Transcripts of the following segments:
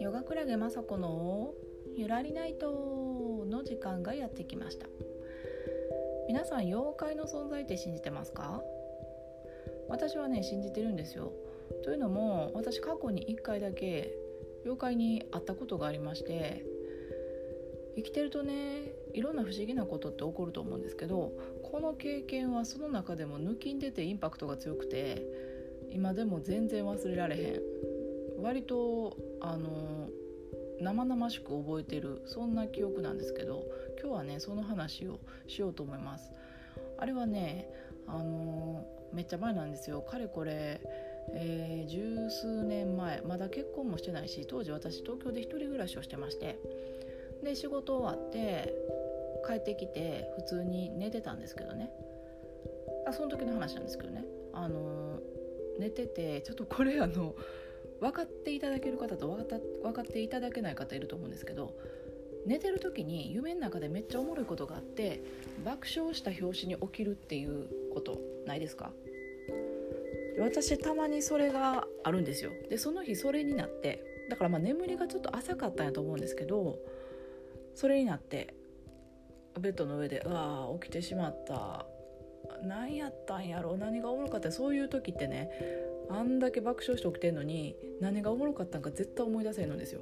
ヨガクラゲまさこのゆらりナイトの時間がやってきました。皆さん妖怪の存在って信じてますか？私はね信じてるんですよ。というのも私過去に1回だけ妖怪に会ったことがありまして生きてるとねいろんな不思議なことって起こると思うんですけどこの経験はその中でも抜きんでてインパクトが強くて今でも全然忘れられへん。割とあの生々しく覚えてるそんな記憶なんですけど今日はねその話をしようと思います。あれはねあのめっちゃ前なんですよ。かれこれえー、十数年前まだ結婚もしてないし当時私東京で一人暮らしをしてまして。で仕事終わって帰ってきて普通に寝てたんですけどね。あその時の話なんですけどね。あの寝ててちょっとこれあの分かっていただける方と分か分かっていただけない方いると思うんですけど寝てる時に夢の中でめっちゃおもろいことがあって爆笑した拍子に起きるっていうことないですか？私たまにそれがあるんですよ。でその日それになってだからまあ眠りがちょっと浅かったんやと思うんですけどそれになってベッドの上で「うわ起きてしまった。何やったんやろ？何がおもろかった？そういう時ってねあんだけ爆笑して起きてんのに何がおもろかったんか絶対思い出せんのですよ。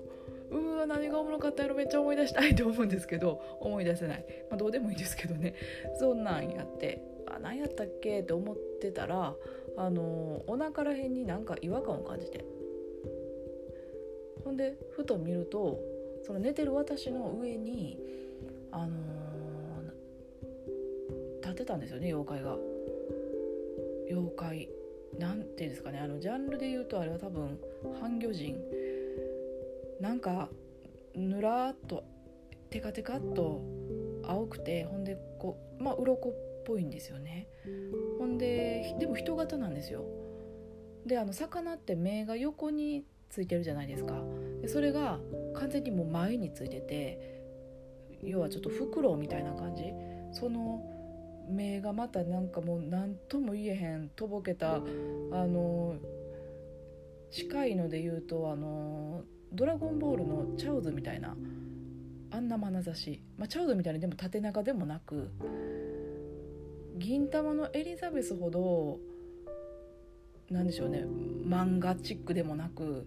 うわ何がおもろかったやろ？めっちゃ思い出したいと思うんですけど思い出せない、まあ、どうでもいいですけどね。そんなんやってあ何やったっけって思ってたらあのお腹らへんになんか違和感を感じて。ほんでふと見るとその寝てる私の上にあの、ってたんですよね妖怪が。妖怪なんていうんですかねあのジャンルで言うとあれは多分半魚人。なんかぬらっとテカテカっと青くてほんでこうまあ鱗っぽいんですよね。ほんででも人型なんですよ。であの魚って目が横についてるじゃないですか。でそれが完全にもう前についてて要はちょっとフクロウみたいな感じ。その目がまたなんかもう何とも言えへんとぼけたあの近いので言うとあの「ドラゴンボール」のチャオズみたいなあんな眼差し、まあ、チャオズみたいにでも縦長でもなく銀玉のエリザベスほどなんでしょうね漫画チックでもなく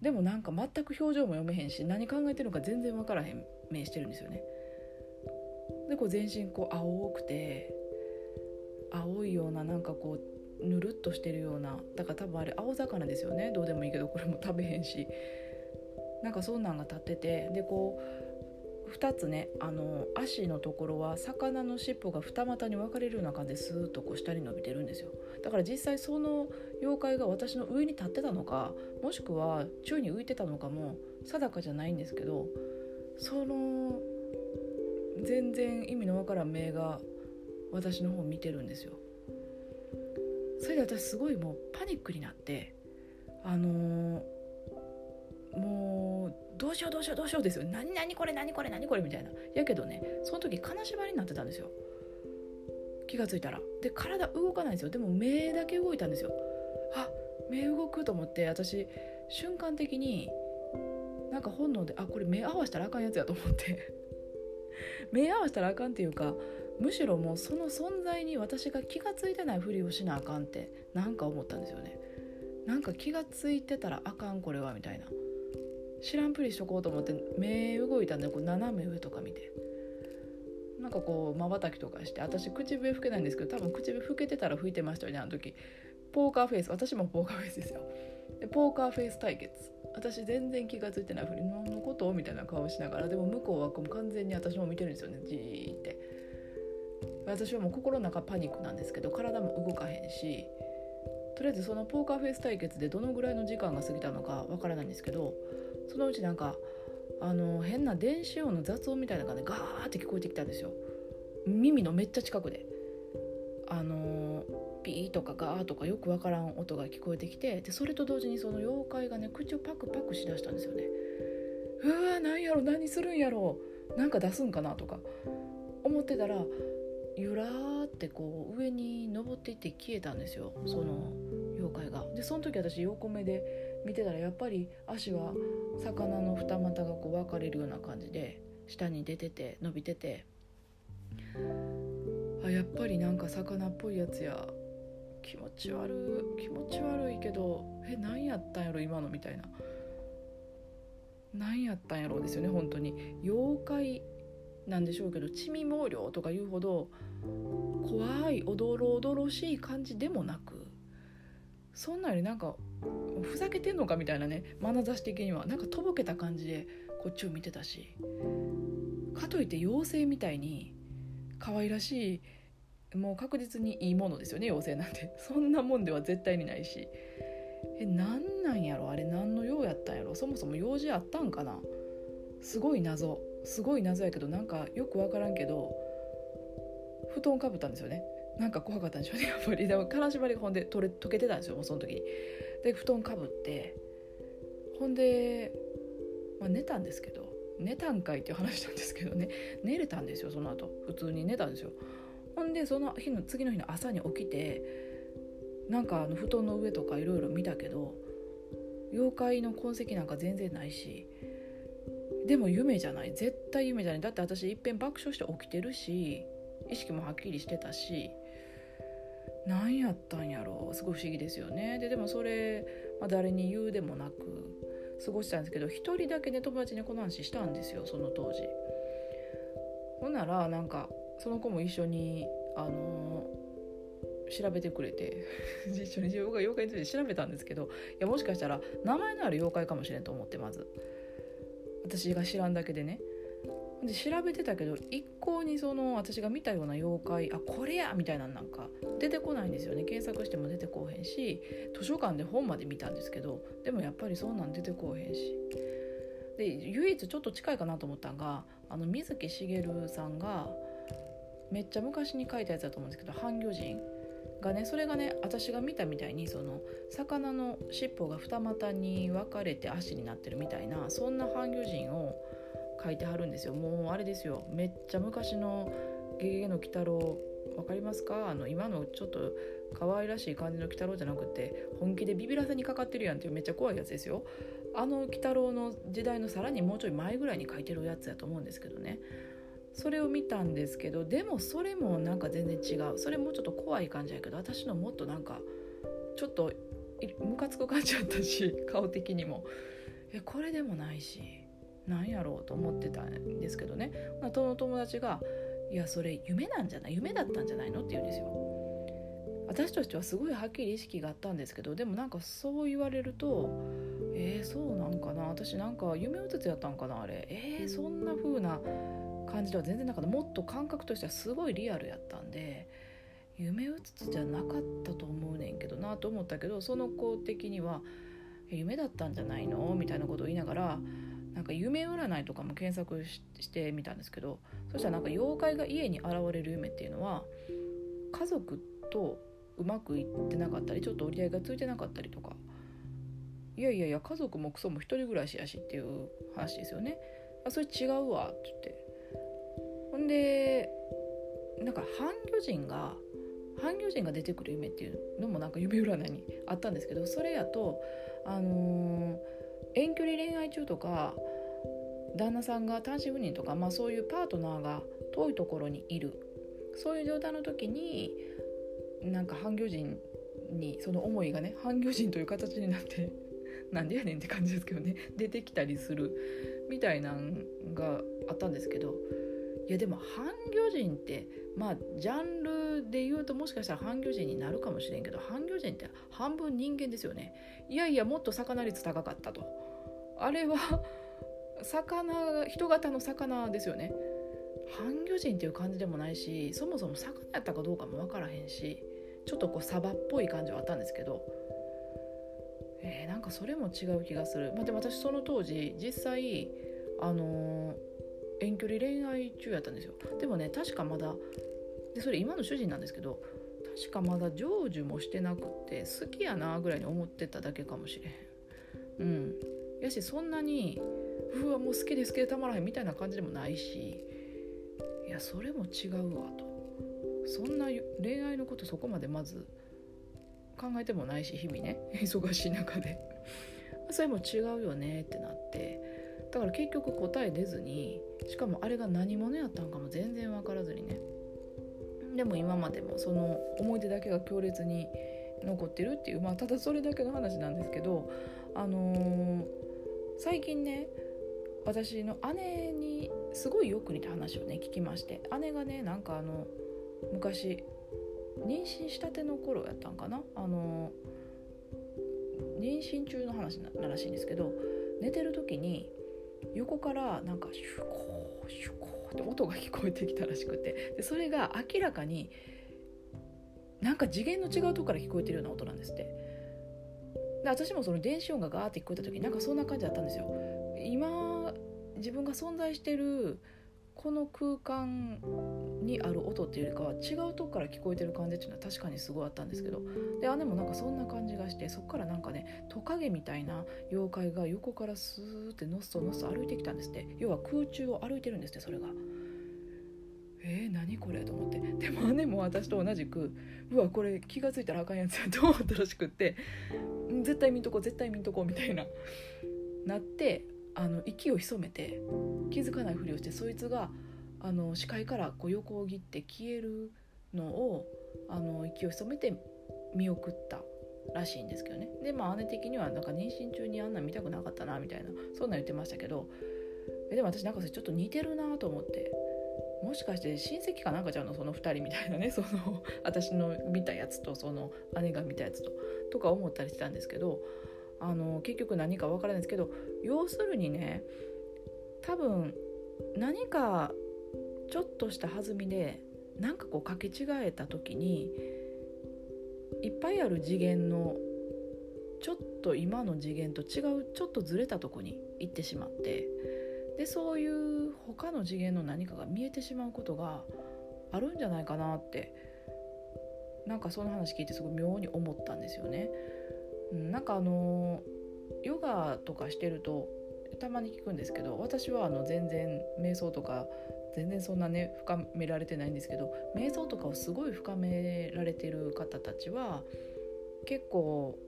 でもなんか全く表情も読めへんし何考えてるのか全然分からへん目してるんですよね。でこう全身こう青くて青いようななんかこうぬるっとしてるようなだから多分あれ青魚ですよね。どうでもいいけどこれも食べへんし。なんかそんなんが立っててでこう2つねあの足のところは魚の尻尾が二股に分かれるような感じでスーッとこう下に伸びてるんですよ。だから実際その妖怪が私の上に立ってたのかもしくは宙に浮いてたのかも定かじゃないんですけどその全然意味のわからん目が私の方見てるんですよ。それで私すごいもうパニックになってあのー、もうどうしようどうしようどうしようですよ。何何これ何これ何これみたいな。やけどねその時金縛りになってたんですよ。気が付いたら。で体動かないんですよ。でも目だけ動いたんですよ。あ目動くと思って私瞬間的になんか本能であこれ目合わせたらあかんやつやと思って。目合わせたらあかんっていうかむしろもうその存在に私が気が付いてないふりをしなあかんってなんか思ったんですよね。なんか気が付いてたらあかんこれはみたいな。知らんぷりしとこうと思って目動いたんでこう斜め上とか見て。なんかこうまばたきとかして私口笛吹けないんですけど多分口笛吹けてたら吹いてましたよねあの時。ポーカーフェイス。私もポーカーフェイスですよ。でポーカーフェイス対決。私全然気が付いてないふり何のこと？みたいな顔しながらでも向こうはもう完全に私も見てるんですよね。じーって。私はもう心の中パニックなんですけど体も動かへんしとりあえずそのポーカーフェイス対決でどのぐらいの時間が過ぎたのかわからないんですけどそのうちなんかあの変な電子音の雑音みたいなのがねガーって聞こえてきたんですよ。耳のめっちゃ近くで。あのピーとかガーとかよくわからん音が聞こえてきてでそれと同時にその妖怪がね口をパクパクしだしたんですよね。うわ何やろ何するんやろ。なんか出すんかなとか。思ってたらゆらーってこう上に登っていって消えたんですよ。その妖怪が。でその時私横目で見てたらやっぱり足は魚の二股がこう分かれるような感じで下に出てて伸びてて。あやっぱりなんか魚っぽいやつや。気持ち悪い気持ち悪いけどえ何やったんやろ今のみたいな。何やったんやろうですよね本当に。妖怪なんでしょうけど地味猛量とか言うほど怖いおどろおどろしい感じでもなくそんなよりなんかふざけてんのかみたいなね眼差し的には。なんかとぼけた感じでこっちを見てたし。かといって妖精みたいに可愛らしいもう確実にいいものですよね妖精なんて。そんなもんでは絶対にないし。え何なんやろ？あれ何の用やったんやろ？そもそも用事あったんかな？すごい謎。すごい謎やけどなんかよく分からんけど布団かぶったんですよね。なんか怖かったんでしょうね やっぱり。でも金縛りがほんで取れ溶けてたんですよもうその時。にで布団かぶってほんで、まあ、寝たんですけど寝たんかいっていう話なんですけどね。寝れたんですよその後。普通に寝たんですよ。ほんでその日の次の日の朝に起きてなんかあの布団の上とかいろいろ見たけど妖怪の痕跡なんか全然ないしでも夢じゃない。絶対夢じゃない。だって私いっぺん爆笑して起きてるし意識もはっきりしてたし何やったんやろう。すごい不思議ですよね。ででもそれ、まあ、誰に言うでもなく過ごしたんですけど一人だけね友達にこの話したんですよその当時。ほんならなんかその子も一緒にあの調べてくれて 一緒に自分が妖怪について調べたんですけどいやもしかしたら名前のある妖怪かもしれんと思ってまず。私が知らんだけでね。で調べてたけど一向にその私が見たような妖怪あこれや！みたいななんか出てこないんですよね。検索しても出てこうへんし図書館で本まで見たんですけどでもやっぱりそんなん出てこうへんし。で唯一ちょっと近いかなと思ったんがあの水木しげるさんがめっちゃ昔に書いたやつだと思うんですけど半魚人がねそれがね私が見たみたいにその魚の尻尾が二股に分かれて足になってるみたいなそんな半魚人を書いてはるんですよ。もうあれですよ。めっちゃ昔の「ゲゲゲの鬼太郎」分かりますか？あの今のちょっと可愛らしい感じの鬼太郎じゃなくて本気でビビらせにかかってるやんっていうめっちゃ怖いやつですよ。あの鬼太郎の時代のさらにもうちょい前ぐらいに書いてるやつやと思うんですけどね。それを見たんですけどでもそれもなんか全然違う。それもちょっと怖い感じやけど私のもっとなんかちょっとムカつく感じやったし 顔的にも。えこれでもないし何やろうと思ってたんですけどね。その友達が「いやそれ夢なんじゃない？夢だったんじゃないの?」って言うんですよ。私としてはすごいはっきり意識があったんですけどでもなんかそう言われるとえー、そうなんかな？私なんか夢うつつやったんかなあれ。えー、そんな風な感じでは全然なかった。もっと感覚としてはすごいリアルやったんで夢うつつじゃなかったと思うねんけどなと思ったけどその子的には「夢だったんじゃないの?」みたいなことを言いながらなんか夢占いとかも検索してみたんですけどそしたらなんか妖怪が家に現れる夢っていうのは家族とうまくいってなかったりちょっと折り合いがついてなかったりとかいやいやいや家族もクソも一人暮らしやしっていう話ですよねあそれ違うわって言って。ほんでなんか半魚人が半魚人が出てくる夢っていうのもなんか夢占いにあったんですけどそれやとあのー遠距離恋愛中とか旦那さんが単身赴任とか、まあ、そういうパートナーが遠いところにいる。そういう状態の時になんか半魚人にその思いがね半魚人という形になって なんでやねんって感じですけどね出てきたりするみたいなんがあったんですけどいやでも半魚人ってまあジャンルで言うともしかしたら半魚人になるかもしれんけど半魚人って半分人間ですよね。いやいやもっと魚率高かったと。あれは 魚人型の魚ですよね。半魚人っていう感じでもないしそもそも魚やったかどうかも分からへんしちょっとこうサバっぽい感じはあったんですけど。えー、なんかそれも違う気がする、まあ、でも私その当時実際あのー遠距離恋愛中やったんですよ。でもね確かまだでそれ今の主人なんですけど確かまだ成就もしてなくって好きやなぐらいに思ってただけかもしれへん。うん。やしそんなにうわもう好きで好きでたまらへんみたいな感じでもないしいやそれも違うわと。そんな恋愛のことそこまでまず考えてもないし日々ね 忙しい中で。それも違うよねってなって。だから結局答え出ずにしかもあれが何者やったんかも全然分からずにね。でも今までもその思い出だけが強烈に残ってるっていうまあただそれだけの話なんですけどあのー、最近ね私の姉にすごいよく似た話をね聞きまして。姉がねなんかあの昔妊娠したての頃やったんかな？あの妊娠中の話ならしいんですけど寝てる時に横からなんかシュコーシュコーって音が聞こえてきたらしくて。でそれが明らかになんか次元の違うとこから聞こえてるような音なんですって。で私もその電子音がガーって聞こえた時なんかそんな感じだったんですよ。今自分が存在してるこの空間にある音っていうよりかは違うとこから聞こえてる感じっていうのは確かにすごいあったんですけどで姉もなんかそんな感じがしてそっからなんかねトカゲみたいな妖怪が横からスーってのっそのっそ歩いてきたんですって。要は空中を歩いてるんですってそれが。えー、何これと思って。でも姉も私と同じくうわこれ気が付いたらあかんやつやと思ったらしくって絶対見んとこ絶対見んとこみたいな。なってあの息を潜めて気づかないふりをしてそいつがあの視界からこう横を切って消えるのをあの息を潜めて見送ったらしいんですけどね。でまあ姉的にはなんか妊娠中にあんな見たくなかったなみたいなそんなん言ってましたけど。えでも私なんかそれちょっと似てるなと思って。もしかして親戚かなんかちゃうの？その2人みたいなね。その私の見たやつとその姉が見たやつと。とか思ったりしたんですけど。あの結局何か分からないんですけど要するにね多分何かちょっとした弾みでなんかこうかけ違えた時にいっぱいある次元のちょっと今の次元と違うちょっとずれたとこに行ってしまってでそういう他の次元の何かが見えてしまうことがあるんじゃないかなってなんかその話聞いてすごい妙に思ったんですよね。なんかあのヨガとかしてるとたまに聞くんですけど私はあの全然瞑想とか全然そんなね深められてないんですけど瞑想とかをすごい深められてる方たちは結構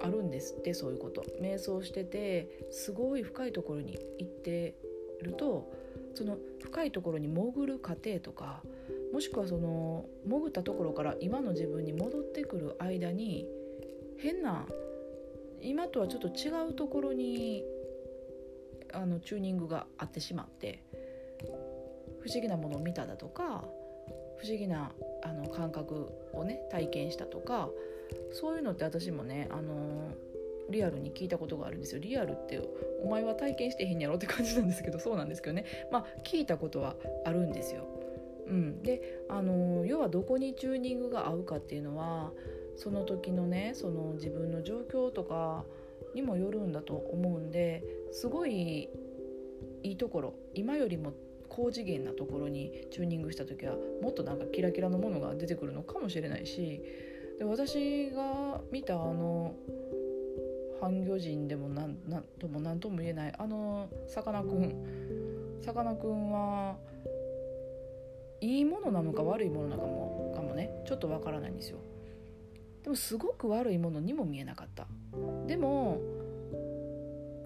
あるんですってそういうこと。瞑想しててすごい深いところに行ってるとその深いところに潜る過程とかもしくはその潜ったところから今の自分に戻ってくる間に変な今とはちょっと違うところにあのチューニングがあってしまって不思議なものを見ただとか不思議なあの感覚をね体験したとかそういうのって私もねあのリアルに聞いたことがあるんですよ。リアルってお前は体験してへんやろって感じなんですけどそうなんですけどね。まあ聞いたことはあるんですよ。うん、であの要はどこにチューニングが合うかっていうのはその時のねその自分の状況とかにもよるんだと思うんですごいいいところ今よりも高次元なところにチューニングした時はもっとなんかキラキラのものが出てくるのかもしれないしで私が見たあの半魚人でもなんなんとも何とも言えないあのさかなクンさかなクンはいいものなのか悪いものなのかもかもね。ちょっとわからないんですよ。でもすごく悪いものにも見えなかった。でも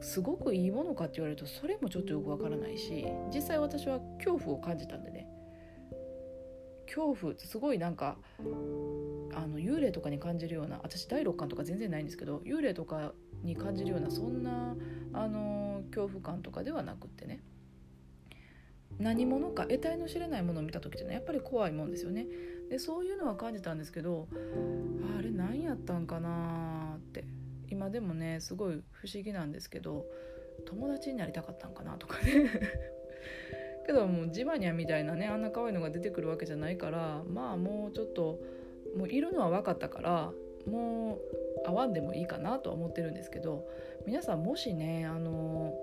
すごくいいものかって言われるとそれもちょっとよくわからないし実際私は恐怖を感じたんでね。恐怖ってすごいなんかあの幽霊とかに感じるような私第六感とか全然ないんですけど幽霊とかに感じるようなそんなあの恐怖感とかではなくってね。何者か得体の知れないものを見た時ってねやっぱり怖いもんですよね。でそういうのは感じたんですけどあれ何やったんかなって。今でもねすごい不思議なんですけど友達になりたかったんかなとかね。けどもうジバニャみたいなねあんな可愛いのが出てくるわけじゃないからまあもうちょっともういるのは分かったからもう会わんでもいいかなとは思ってるんですけど皆さんもしねあの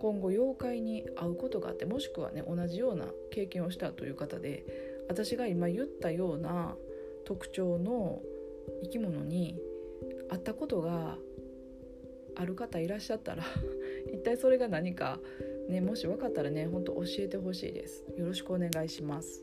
今後妖怪に会うことがあってもしくはね同じような経験をしたという方で私が今言ったような特徴の生き物に会ったことがある方いらっしゃったら 一体それが何かねもし分かったらねほんと教えてほしいです。よろしくお願いします。